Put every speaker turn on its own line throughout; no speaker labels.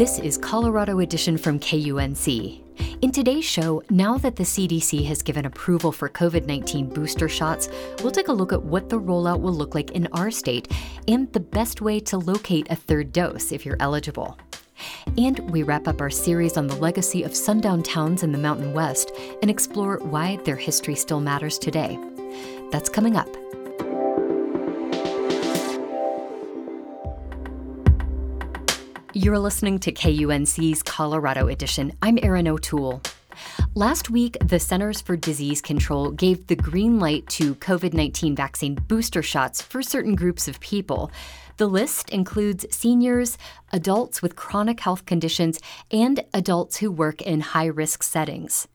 This is Colorado Edition from KUNC. In today's show, now that the CDC has given approval for COVID 19 booster shots, we'll take a look at what the rollout will look like in our state and the best way to locate a third dose if you're eligible. And we wrap up our series on the legacy of sundown towns in the Mountain West and explore why their history still matters today. That's coming up. You're listening to KUNC's Colorado Edition. I'm Erin O'Toole. Last week, the Centers for Disease Control gave the green light to COVID 19 vaccine booster shots for certain groups of people. The list includes seniors, adults with chronic health conditions, and adults who work in high risk settings.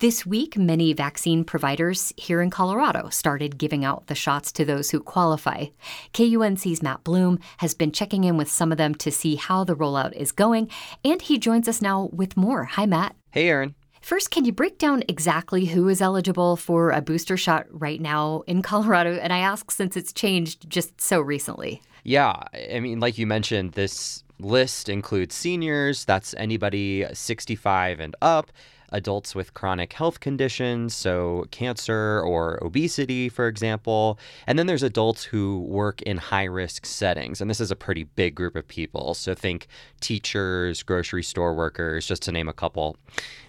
This week, many vaccine providers here in Colorado started giving out the shots to those who qualify. KUNC's Matt Bloom has been checking in with some of them to see how the rollout is going, and he joins us now with more. Hi, Matt.
Hey, Erin.
First, can you break down exactly who is eligible for a booster shot right now in Colorado? And I ask since it's changed just so recently.
Yeah, I mean, like you mentioned, this list includes seniors, that's anybody 65 and up adults with chronic health conditions, so cancer or obesity, for example. And then there's adults who work in high risk settings. And this is a pretty big group of people. So think teachers, grocery store workers, just to name a couple.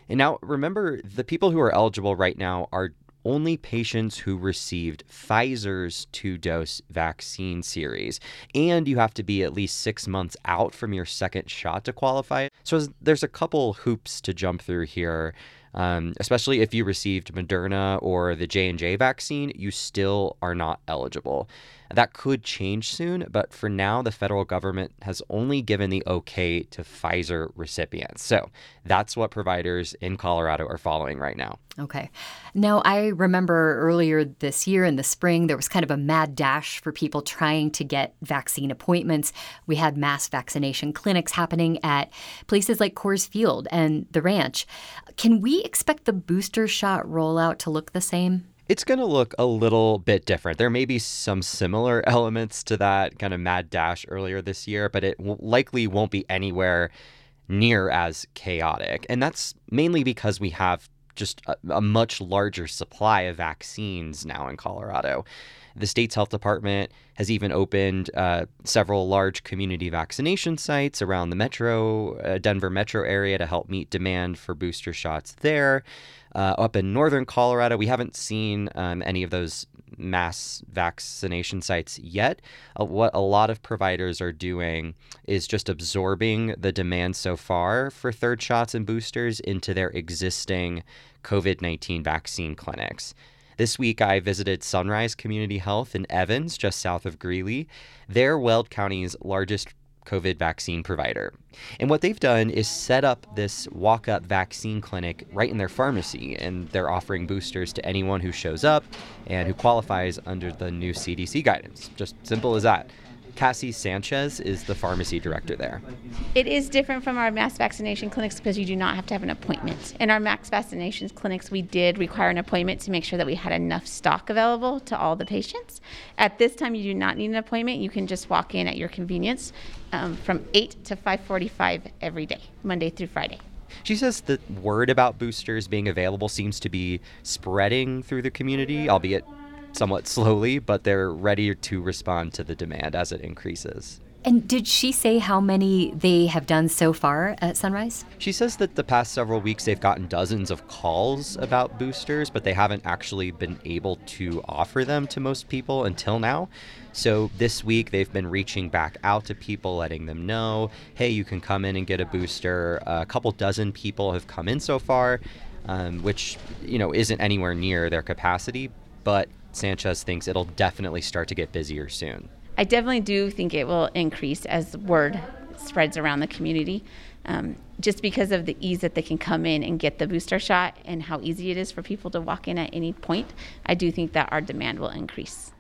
And now remember, the people who are eligible right now are only patients who received Pfizer's two dose vaccine series. And you have to be at least six months out from your second shot to qualify. So there's a couple hoops to jump through here. Um, especially if you received Moderna or the J and J vaccine, you still are not eligible. That could change soon, but for now, the federal government has only given the okay to Pfizer recipients. So that's what providers in Colorado are following right now.
Okay. Now, I remember earlier this year in the spring, there was kind of a mad dash for people trying to get vaccine appointments. We had mass vaccination clinics happening at places like Coors Field and the ranch. Can we expect the booster shot rollout to look the same?
It's going to look a little bit different. There may be some similar elements to that kind of mad dash earlier this year, but it w- likely won't be anywhere near as chaotic. And that's mainly because we have just a, a much larger supply of vaccines now in Colorado. The state's health department has even opened uh, several large community vaccination sites around the metro, uh, Denver metro area to help meet demand for booster shots there. Uh, up in northern Colorado, we haven't seen um, any of those mass vaccination sites yet. Uh, what a lot of providers are doing is just absorbing the demand so far for third shots and boosters into their existing COVID 19 vaccine clinics. This week, I visited Sunrise Community Health in Evans, just south of Greeley. They're Weld County's largest COVID vaccine provider. And what they've done is set up this walk up vaccine clinic right in their pharmacy, and they're offering boosters to anyone who shows up and who qualifies under the new CDC guidance. Just simple as that. Cassie Sanchez is the pharmacy director there.
It is different from our mass vaccination clinics because you do not have to have an appointment. In our mass vaccination clinics, we did require an appointment to make sure that we had enough stock available to all the patients. At this time, you do not need an appointment. You can just walk in at your convenience um, from 8 to 5:45 every day, Monday through Friday.
She says the word about boosters being available seems to be spreading through the community, albeit somewhat slowly, but they're ready to respond to the demand as it increases.
And did she say how many they have done so far at Sunrise?
She says that the past several weeks they've gotten dozens of calls about boosters, but they haven't actually been able to offer them to most people until now. So this week they've been reaching back out to people, letting them know, hey, you can come in and get a booster. a couple dozen people have come in so far, um, which you know isn't anywhere near their capacity, but Sanchez thinks it'll definitely start to get busier soon.
I definitely do think it will increase as word spreads around the community. Um, just because of the ease that they can come in and get the booster shot and how easy it is for people to walk in at any point, I do think that our demand will increase.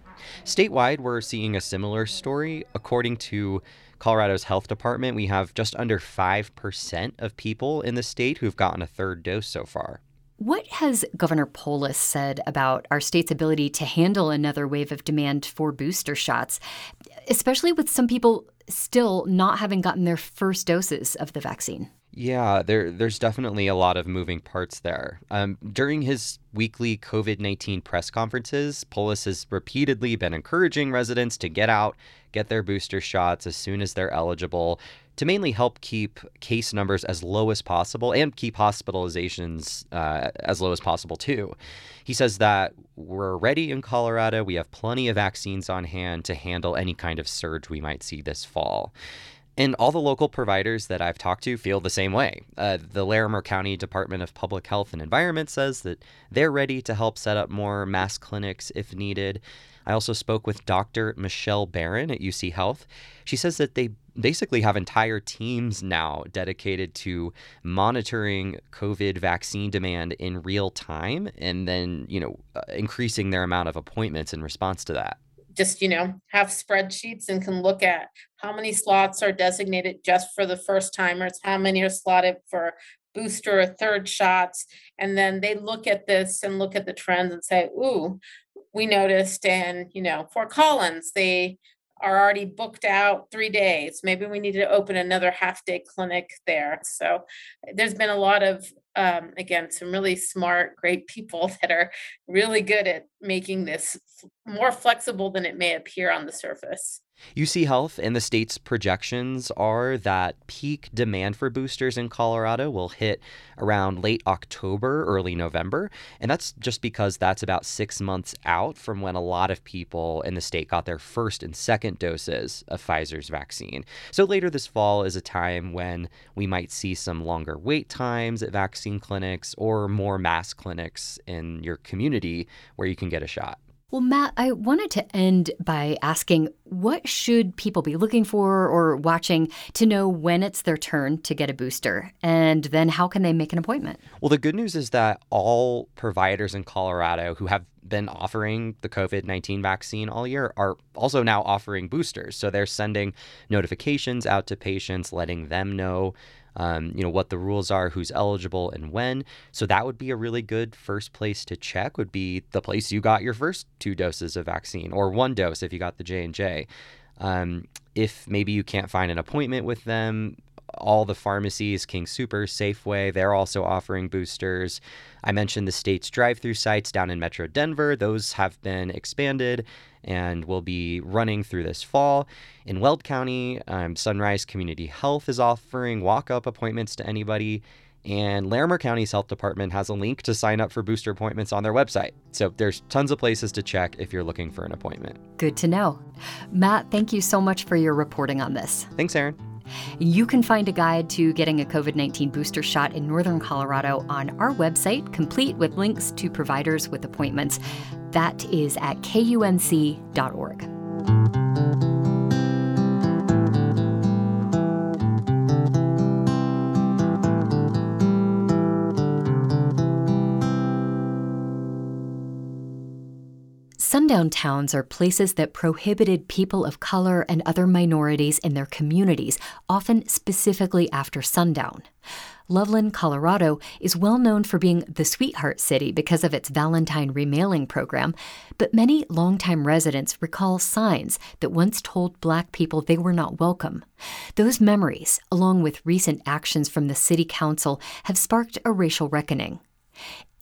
Statewide, we're seeing a similar story. According to Colorado's health department, we have just under 5% of people in the state who've gotten a third dose so far.
What has Governor Polis said about our state's ability to handle another wave of demand for booster shots, especially with some people still not having gotten their first doses of the vaccine.
Yeah, there, there's definitely a lot of moving parts there. Um, during his weekly COVID 19 press conferences, Polis has repeatedly been encouraging residents to get out, get their booster shots as soon as they're eligible to mainly help keep case numbers as low as possible and keep hospitalizations uh, as low as possible, too. He says that we're ready in Colorado. We have plenty of vaccines on hand to handle any kind of surge we might see this fall. And all the local providers that I've talked to feel the same way. Uh, the Larimer County Department of Public Health and Environment says that they're ready to help set up more mass clinics if needed. I also spoke with Dr. Michelle Barron at UC Health. She says that they basically have entire teams now dedicated to monitoring COVID vaccine demand in real time and then, you know, uh, increasing their amount of appointments in response to that.
Just you know have spreadsheets and can look at how many slots are designated just for the first timers how many are slotted for booster or third shots and then they look at this and look at the trends and say ooh we noticed in you know fort collins they are already booked out three days. Maybe we need to open another half day clinic there. So there's been a lot of um, again, some really smart, great people that are really good at making this more flexible than it may appear on the surface.
UC Health and the state's projections are that peak demand for boosters in Colorado will hit around late October, early November. And that's just because that's about six months out from when a lot of people in the state got their first and second doses of Pfizer's vaccine. So later this fall is a time when we might see some longer wait times at vaccine clinics or more mass clinics in your community where you can get a shot.
Well, Matt, I wanted to end by asking what should people be looking for or watching to know when it's their turn to get a booster? And then how can they make an appointment?
Well, the good news is that all providers in Colorado who have been offering the COVID 19 vaccine all year are also now offering boosters. So they're sending notifications out to patients, letting them know um, you know what the rules are, who's eligible, and when. So that would be a really good first place to check. Would be the place you got your first two doses of vaccine, or one dose if you got the J and J. Um, if maybe you can't find an appointment with them, all the pharmacies, King Soopers, Safeway, they're also offering boosters. I mentioned the state's drive through sites down in Metro Denver. Those have been expanded and will be running through this fall. In Weld County, um, Sunrise Community Health is offering walk up appointments to anybody. And Larimer County's health department has a link to sign up for booster appointments on their website. So there's tons of places to check if you're looking for an appointment.
Good to know. Matt, thank you so much for your reporting on this.
Thanks, Erin.
You can find a guide to getting a COVID 19 booster shot in Northern Colorado on our website, complete with links to providers with appointments. That is at kunc.org. Sundown towns are places that prohibited people of color and other minorities in their communities, often specifically after sundown. Loveland, Colorado is well known for being the sweetheart city because of its Valentine remailing program, but many longtime residents recall signs that once told black people they were not welcome. Those memories, along with recent actions from the city council, have sparked a racial reckoning.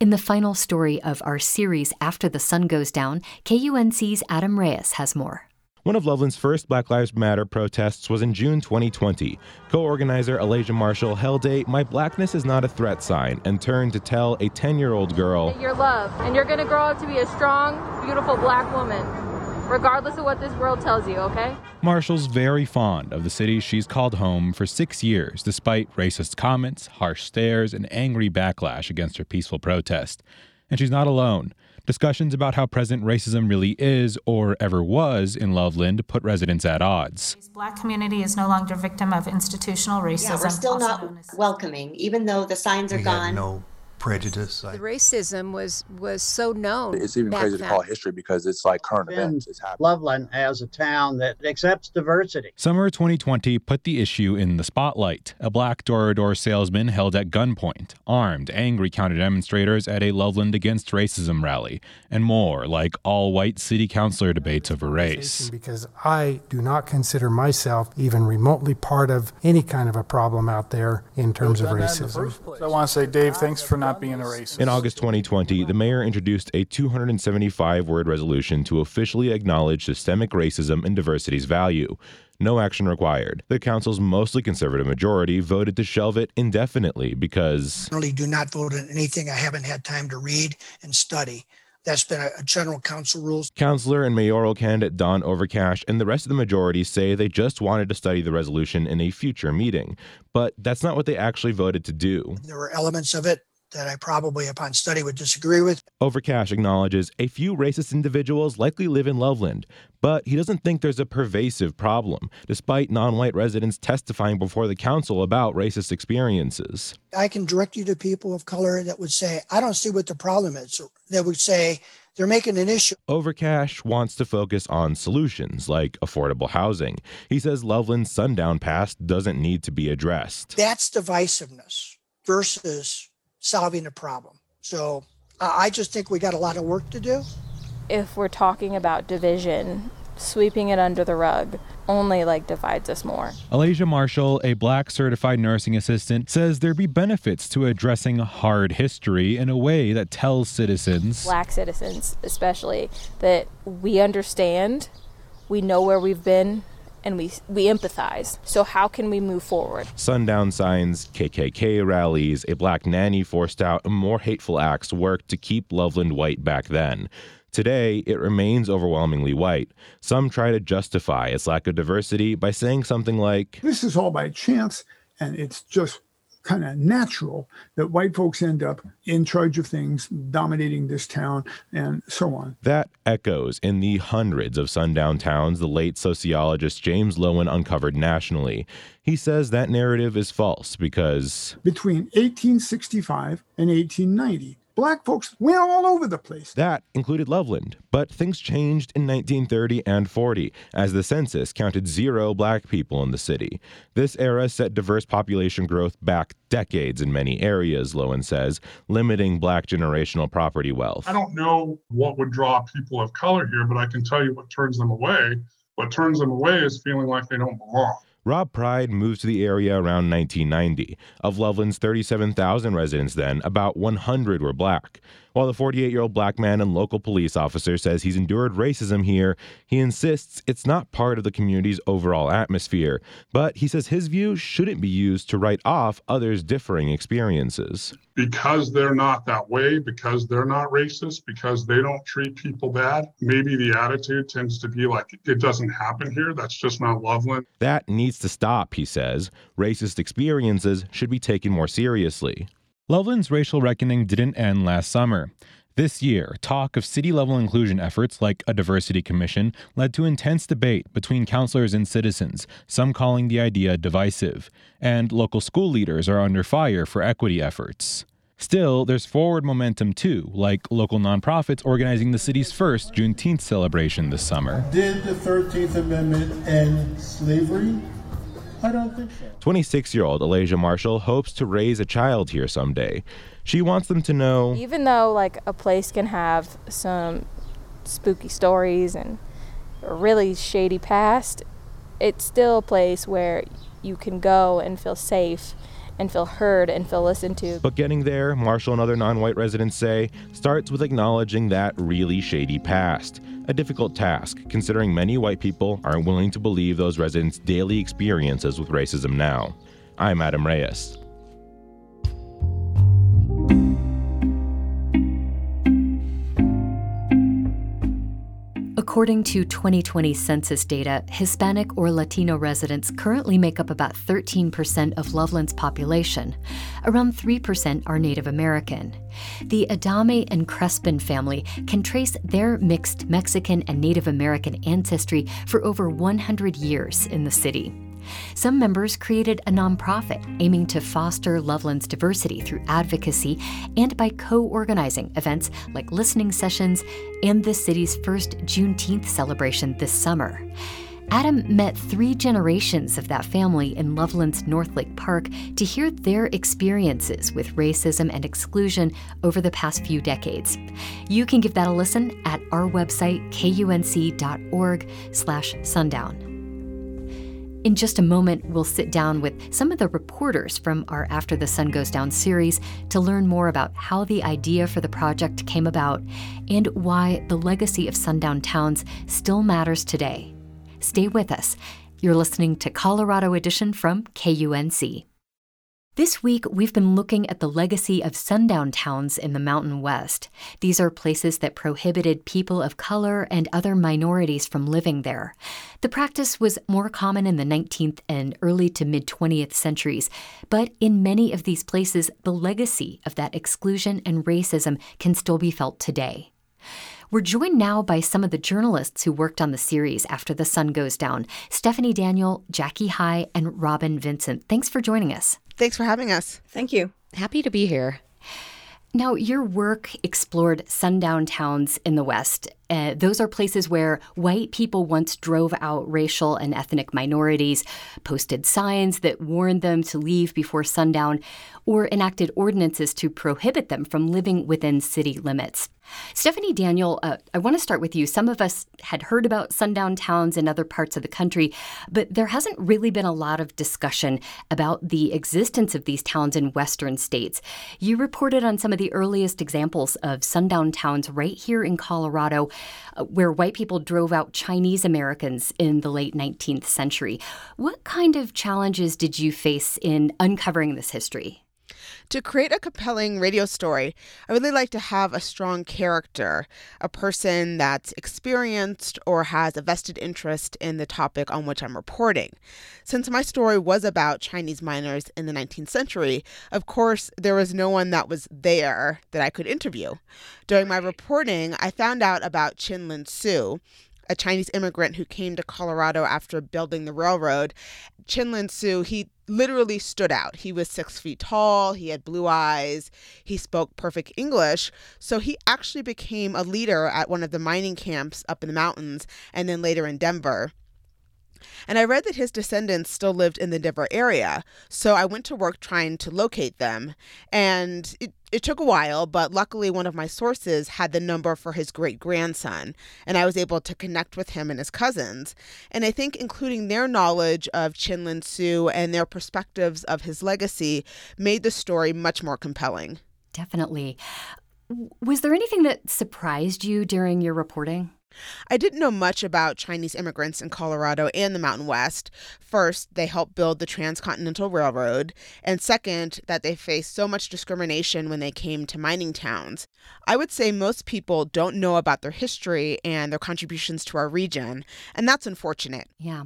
In the final story of our series After the Sun Goes Down, KUNC's Adam Rayes has more.
One of Loveland's first Black Lives Matter protests was in June 2020. Co organizer Alasia Marshall held a My Blackness is Not a Threat sign and turned to tell a 10 year old girl,
You're loved, and you're going to grow up to be a strong, beautiful black woman regardless of what this world tells you, okay?
Marshall's very fond of the city she's called home for six years, despite racist comments, harsh stares, and angry backlash against her peaceful protest. And she's not alone. Discussions about how present racism really is or ever was in Loveland put residents at odds.
This black community is no longer victim of institutional racism.
Yeah, we're still not welcoming, even though the signs are
we
gone.
no
prejudice.
The racism was was so known.
It's even
back
crazy to call it history because it's like current
Been
events. It's happening.
Loveland as a town that accepts diversity.
Summer 2020 put the issue in the spotlight. A black door to door salesman held at gunpoint, armed, angry counter demonstrators at a Loveland Against Racism rally, and more like all white city councilor debates over race.
Because I do not consider myself even remotely part of any kind of a problem out there in terms of racism.
I want to say, Dave, thanks for not being a racist.
In August 2020, the mayor introduced a 275 word resolution to officially acknowledge systemic racism and diversity's value. No action required. The council's mostly conservative majority voted to shelve it indefinitely because I
Generally, do not vote on anything I haven't had time to read and study. That's been a, a general council rules.
Councilor and mayoral candidate Don Overcash and the rest of the majority say they just wanted to study the resolution in a future meeting. But that's not what they actually voted to do.
There were elements of it that I probably, upon study, would disagree with.
Overcash acknowledges a few racist individuals likely live in Loveland, but he doesn't think there's a pervasive problem, despite non white residents testifying before the council about racist experiences.
I can direct you to people of color that would say, I don't see what the problem is. That would say, they're making an issue.
Overcash wants to focus on solutions like affordable housing. He says Loveland's sundown past doesn't need to be addressed.
That's divisiveness versus solving a problem. So I just think we got a lot of work to do.
If we're talking about division, sweeping it under the rug only like divides us more.
Alasia Marshall, a black certified nursing assistant, says there be benefits to addressing hard history in a way that tells citizens,
Black citizens especially, that we understand, we know where we've been, and we we empathize. So how can we move forward?
sundown signs, KKK rallies, a black nanny forced out, more hateful acts worked to keep Loveland white back then. Today, it remains overwhelmingly white. Some try to justify its lack of diversity by saying something like,
This is all by chance, and it's just kind of natural that white folks end up in charge of things, dominating this town, and so on.
That echoes in the hundreds of sundown towns the late sociologist James Loewen uncovered nationally. He says that narrative is false because
Between 1865 and 1890, black folks went all over the place.
that included Loveland. But things changed in 1930 and 40 as the census counted zero black people in the city. This era set diverse population growth back decades in many areas, Loewen says, limiting black generational property wealth.
I don't know what would draw people of color here, but I can tell you what turns them away. What turns them away is feeling like they don't belong.
Rob Pride moved to the area around 1990. Of Loveland's 37,000 residents then, about 100 were black. While the 48 year old black man and local police officer says he's endured racism here, he insists it's not part of the community's overall atmosphere. But he says his view shouldn't be used to write off others' differing experiences.
Because they're not that way, because they're not racist, because they don't treat people bad, maybe the attitude tends to be like, it doesn't happen here. That's just not Loveland.
That needs to stop, he says. Racist experiences should be taken more seriously. Loveland's racial reckoning didn't end last summer. This year, talk of city level inclusion efforts like a diversity commission led to intense debate between counselors and citizens, some calling the idea divisive, and local school leaders are under fire for equity efforts. Still, there's forward momentum too, like local nonprofits organizing the city's first Juneteenth celebration this summer.
Did the 13th Amendment end slavery? I don't think so.
26 year old Alasia Marshall hopes to raise a child here someday. She wants them to know
Even though like a place can have some spooky stories and a really shady past, it's still a place where you can go and feel safe and feel heard and feel listened to.
But getting there, Marshall and other non white residents say, starts with acknowledging that really shady past. A difficult task, considering many white people aren't willing to believe those residents' daily experiences with racism now. I'm Adam Rayes.
According to 2020 census data, Hispanic or Latino residents currently make up about 13% of Loveland's population. Around 3% are Native American. The Adame and Crespin family can trace their mixed Mexican and Native American ancestry for over 100 years in the city. Some members created a nonprofit aiming to foster Loveland's diversity through advocacy and by co organizing events like listening sessions and the city's first Juneteenth celebration this summer. Adam met three generations of that family in Loveland's Northlake Park to hear their experiences with racism and exclusion over the past few decades. You can give that a listen at our website, kunc.org/sundown. In just a moment, we'll sit down with some of the reporters from our After the Sun Goes Down series to learn more about how the idea for the project came about and why the legacy of sundown towns still matters today. Stay with us. You're listening to Colorado Edition from KUNC. This week, we've been looking at the legacy of sundown towns in the Mountain West. These are places that prohibited people of color and other minorities from living there. The practice was more common in the 19th and early to mid 20th centuries, but in many of these places, the legacy of that exclusion and racism can still be felt today. We're joined now by some of the journalists who worked on the series after the sun goes down Stephanie Daniel, Jackie High, and Robyn Vincent. Thanks for joining us.
Thanks for having us.
Thank you.
Happy to be here. Now, your work explored sundown towns in the West. Uh, those are places where white people once drove out racial and ethnic minorities, posted signs that warned them to leave before sundown, or enacted ordinances to prohibit them from living within city limits. Stephanie Daniel, uh, I want to start with you. Some of us had heard about sundown towns in other parts of the country, but there hasn't really been a lot of discussion about the existence of these towns in western states. You reported on some of the earliest examples of sundown towns right here in Colorado, Uh, where white people drove out Chinese Americans in the late 19th century. What kind of challenges did you face in uncovering this history?
To create a compelling radio story, I really like to have a strong character, a person that's experienced or has a vested interest in the topic on which I'm reporting. Since my story was about Chinese miners in the 19th century, of course, there was no one that was there that I could interview. During my reporting, I found out about Chin-Lin Sou, a Chinese immigrant who came to Colorado after building the railroad. Chin-Lin Sou, he literally stood out. He was six feet tall, he had blue eyes, he spoke perfect English. So he actually became a leader at one of the mining camps up in the mountains and then later in Denver. And I read that his descendants still lived in the Denver area. So I went to work trying to locate them. And it, it took a while, but luckily one of my sources had the number for his great grandson. And I was able to connect with him and his cousins. And I think including their knowledge of Chin-Lin Sou and their perspectives of his legacy made the story much more compelling.
Definitely. Was there anything that surprised you during your reporting?
I didn't know much about Chinese immigrants in Colorado and the Mountain West. First, they helped build the Transcontinental Railroad, and second, that they faced so much discrimination when they came to mining towns. I would say most people don't know about their history and their contributions to our region, and that's unfortunate.
Yeah.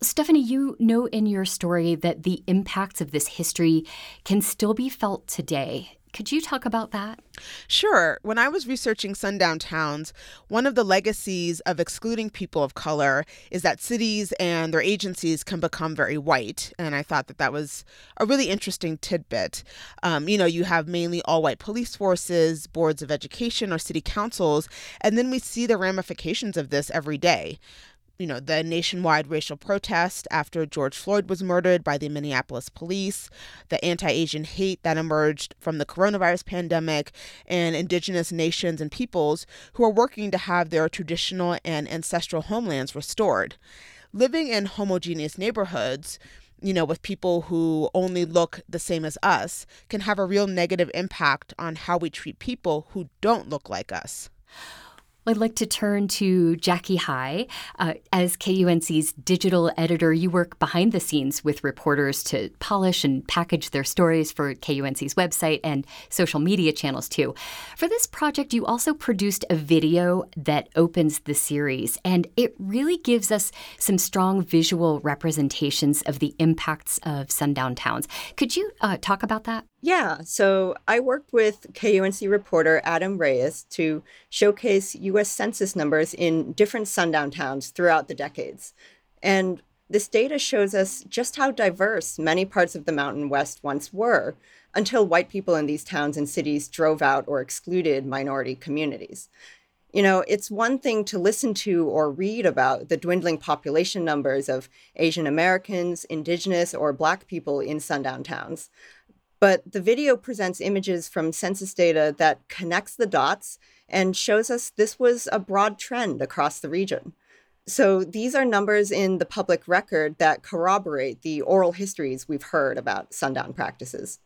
Stephanie, you know in your story that the impacts of this history can still be felt today. Could you talk about that?
Sure. When I was researching sundown towns, one of the legacies of excluding people of color is that cities and their agencies can become very white. And I thought that that was a really interesting tidbit. Um, you know, you have mainly all white police forces, boards of education, or city councils, and then we see the ramifications of this every day you know, the nationwide racial protest after George Floyd was murdered by the Minneapolis police, the anti Asian hate that emerged from the coronavirus pandemic, and indigenous nations and peoples who are working to have their traditional and ancestral homelands restored. Living in homogeneous neighborhoods, you know, with people who only look the same as us, can have a real negative impact on how we treat people who don't look like us.
I'd like to turn to Jackie High. Uh, as KUNC's digital editor, you work behind the scenes with reporters to polish and package their stories for KUNC's website and social media channels, too. For this project, you also produced a video that opens the series, and it really gives us some strong visual representations of the impacts of sundown towns. Could you uh, talk about that?
Yeah, so I worked with KUNC reporter Adam Rayes to showcase U.S. Census numbers in different sundown towns throughout the decades. And This data shows us just how diverse many parts of the Mountain West once were until white people in these towns and cities drove out or excluded minority communities. You know, it's one thing to listen to or read about the dwindling population numbers of Asian Americans, Indigenous, or Black people in sundown towns. But the video presents images from census data that connects the dots and shows us this was a broad trend across the region. So these are numbers in the public record that corroborate the oral histories we've heard about sundown practices.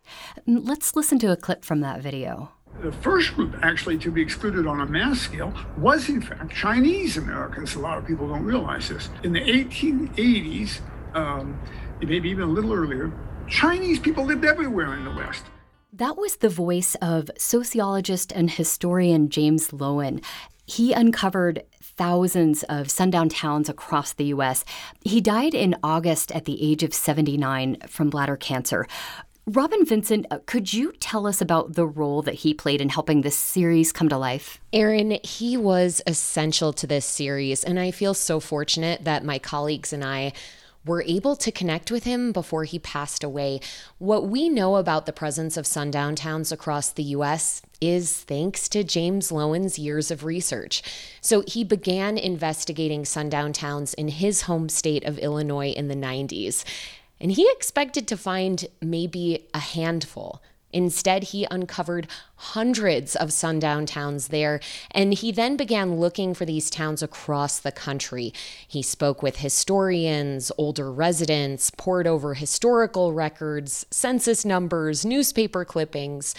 Let's listen to a clip from that video.
The first group actually to be excluded on a mass scale was, in fact, Chinese Americans. A lot of people don't realize this. In the 1880s, um, maybe even a little earlier, Chinese people lived everywhere in the West.
That was the voice of sociologist and historian James Loewen. He uncovered thousands of sundown towns across the U.S. He died in August at the age of 79 from bladder cancer. Robyn Vincent, uh, could you tell us about the role that he played in helping this series come to life?
Erin, he was essential to this series, and I feel so fortunate that my colleagues and I were able to connect with him before he passed away. What we know about the presence of sundown towns across the US is thanks to James Loewen's years of research. So he began investigating sundown towns in his home state of Illinois in the 90s. And he expected to find maybe a handful. Instead, he uncovered hundreds of sundown towns there, and he then began looking for these towns across the country. He spoke with historians, older residents, pored over historical records, census numbers, newspaper clippings.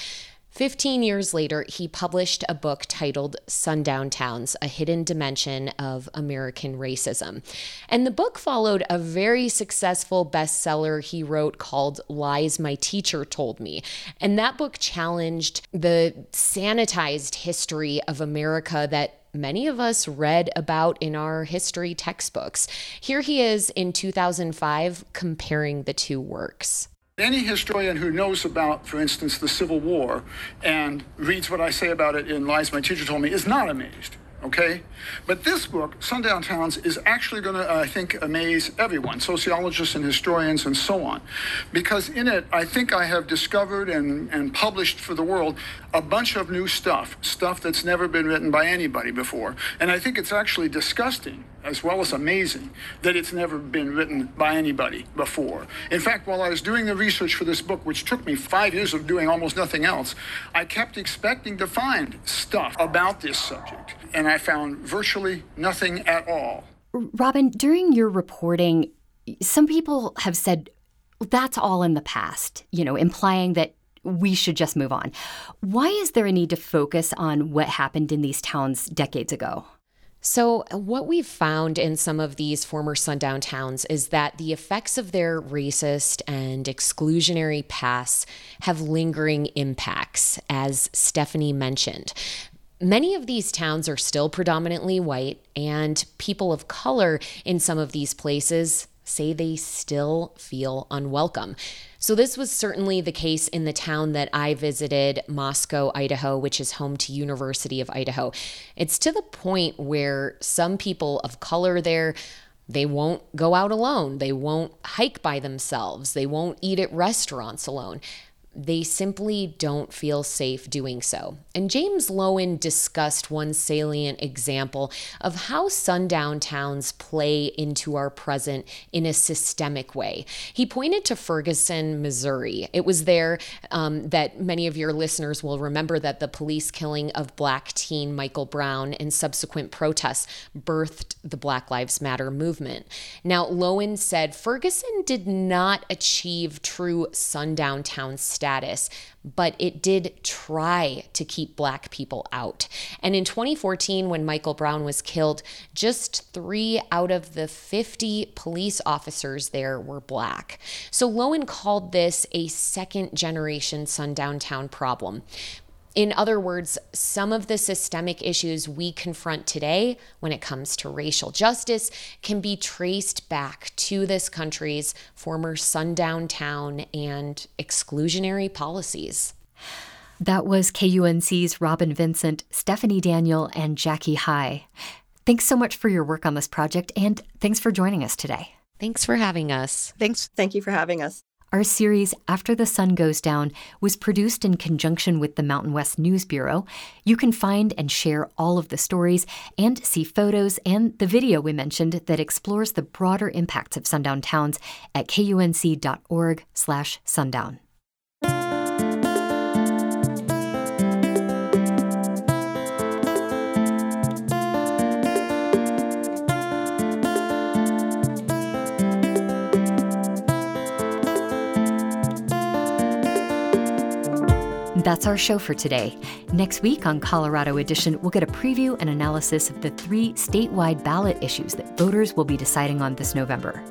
15 years later, he published a book titled Sundown Towns A Hidden Dimension of American Racism. And the book followed a very successful bestseller he wrote called Lies My Teacher Told Me. And that book challenged the sanitized history of America that many of us read about in our history textbooks. Here he is in 2005 comparing the two works.
Any historian who knows about, for instance, the Civil War and reads what I say about it in Lies My Teacher Told Me is not amazed okay? But this book, Sundown Towns, is actually going to, I think, amaze everyone, sociologists and historians and so on. Because in it, I think I have discovered and, and published for the world a bunch of new stuff, stuff that's never been written by anybody before. And I think it's actually disgusting as well as amazing that it's never been written by anybody before. In fact, while I was doing the research for this book, which took me five years of doing almost nothing else, I kept expecting to find stuff about this subject, and I found virtually nothing at all.
Robin, during your reporting, some people have said that's all in the past, you know, implying that we should just move on. Why is there a need to focus on what happened in these towns decades ago?
So, what we've found in some of these former sundown towns is that the effects of their racist and exclusionary past have lingering impacts, as Stephanie mentioned. Many of these towns are still predominantly white, and people of color in some of these places say they still feel unwelcome. So, this was certainly the case in the town that I visited, Moscow, Idaho, which is home to University of Idaho. It's to the point where some people of color there they won't go out alone. They won't hike by themselves. They won't eat at restaurants alone they simply don't feel safe doing so. And James Loewen discussed one salient example of how sundown towns play into our present in a systemic way. He pointed to Ferguson, Missouri. It was there um, that many of your listeners will remember that the police killing of black teen Michael Brown and subsequent protests birthed the Black Lives Matter movement. Now, Loewen said Ferguson did not achieve true sundown town status, but it did try to keep black people out. And in 2014, when Michael Brown was killed, just three out of the 50 police officers there were black. So Loewen called this a second generation sundown town problem. In other words, some of the systemic issues we confront today when it comes to racial justice can be traced back to this country's former sundown town and exclusionary policies.
That was KUNC's Robyn Vincent, Stephanie Daniel, and Jackie High. Thanks so much for your work on this project, and thanks for joining us today.
Thanks for having us.
Thanks.
Thank you for having us.
Our series, After the Sun Goes Down, was produced in conjunction with the Mountain West News Bureau. You can find and share all of the stories and see photos and the video we mentioned that explores the broader impacts of sundown towns at kunc.org/sundown. That's our show for today. Next week on Colorado Edition, we'll get a preview and analysis of the three statewide ballot issues that voters will be deciding on this November.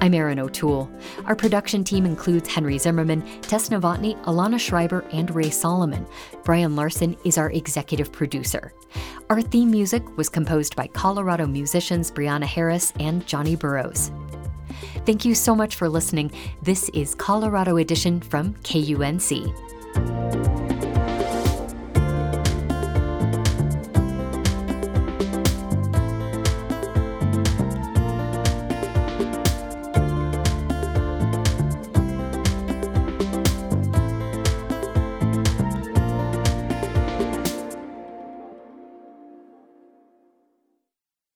I'm Erin O'Toole. Our production team includes Henry Zimmerman, Tess Novotny, Alana Schreiber, and Ray Solomon. Brian Larson is our executive producer. Our theme music was composed by Colorado musicians Brianna Harris and Johnny Burrows. Thank you so much for listening. This is Colorado Edition from KUNC you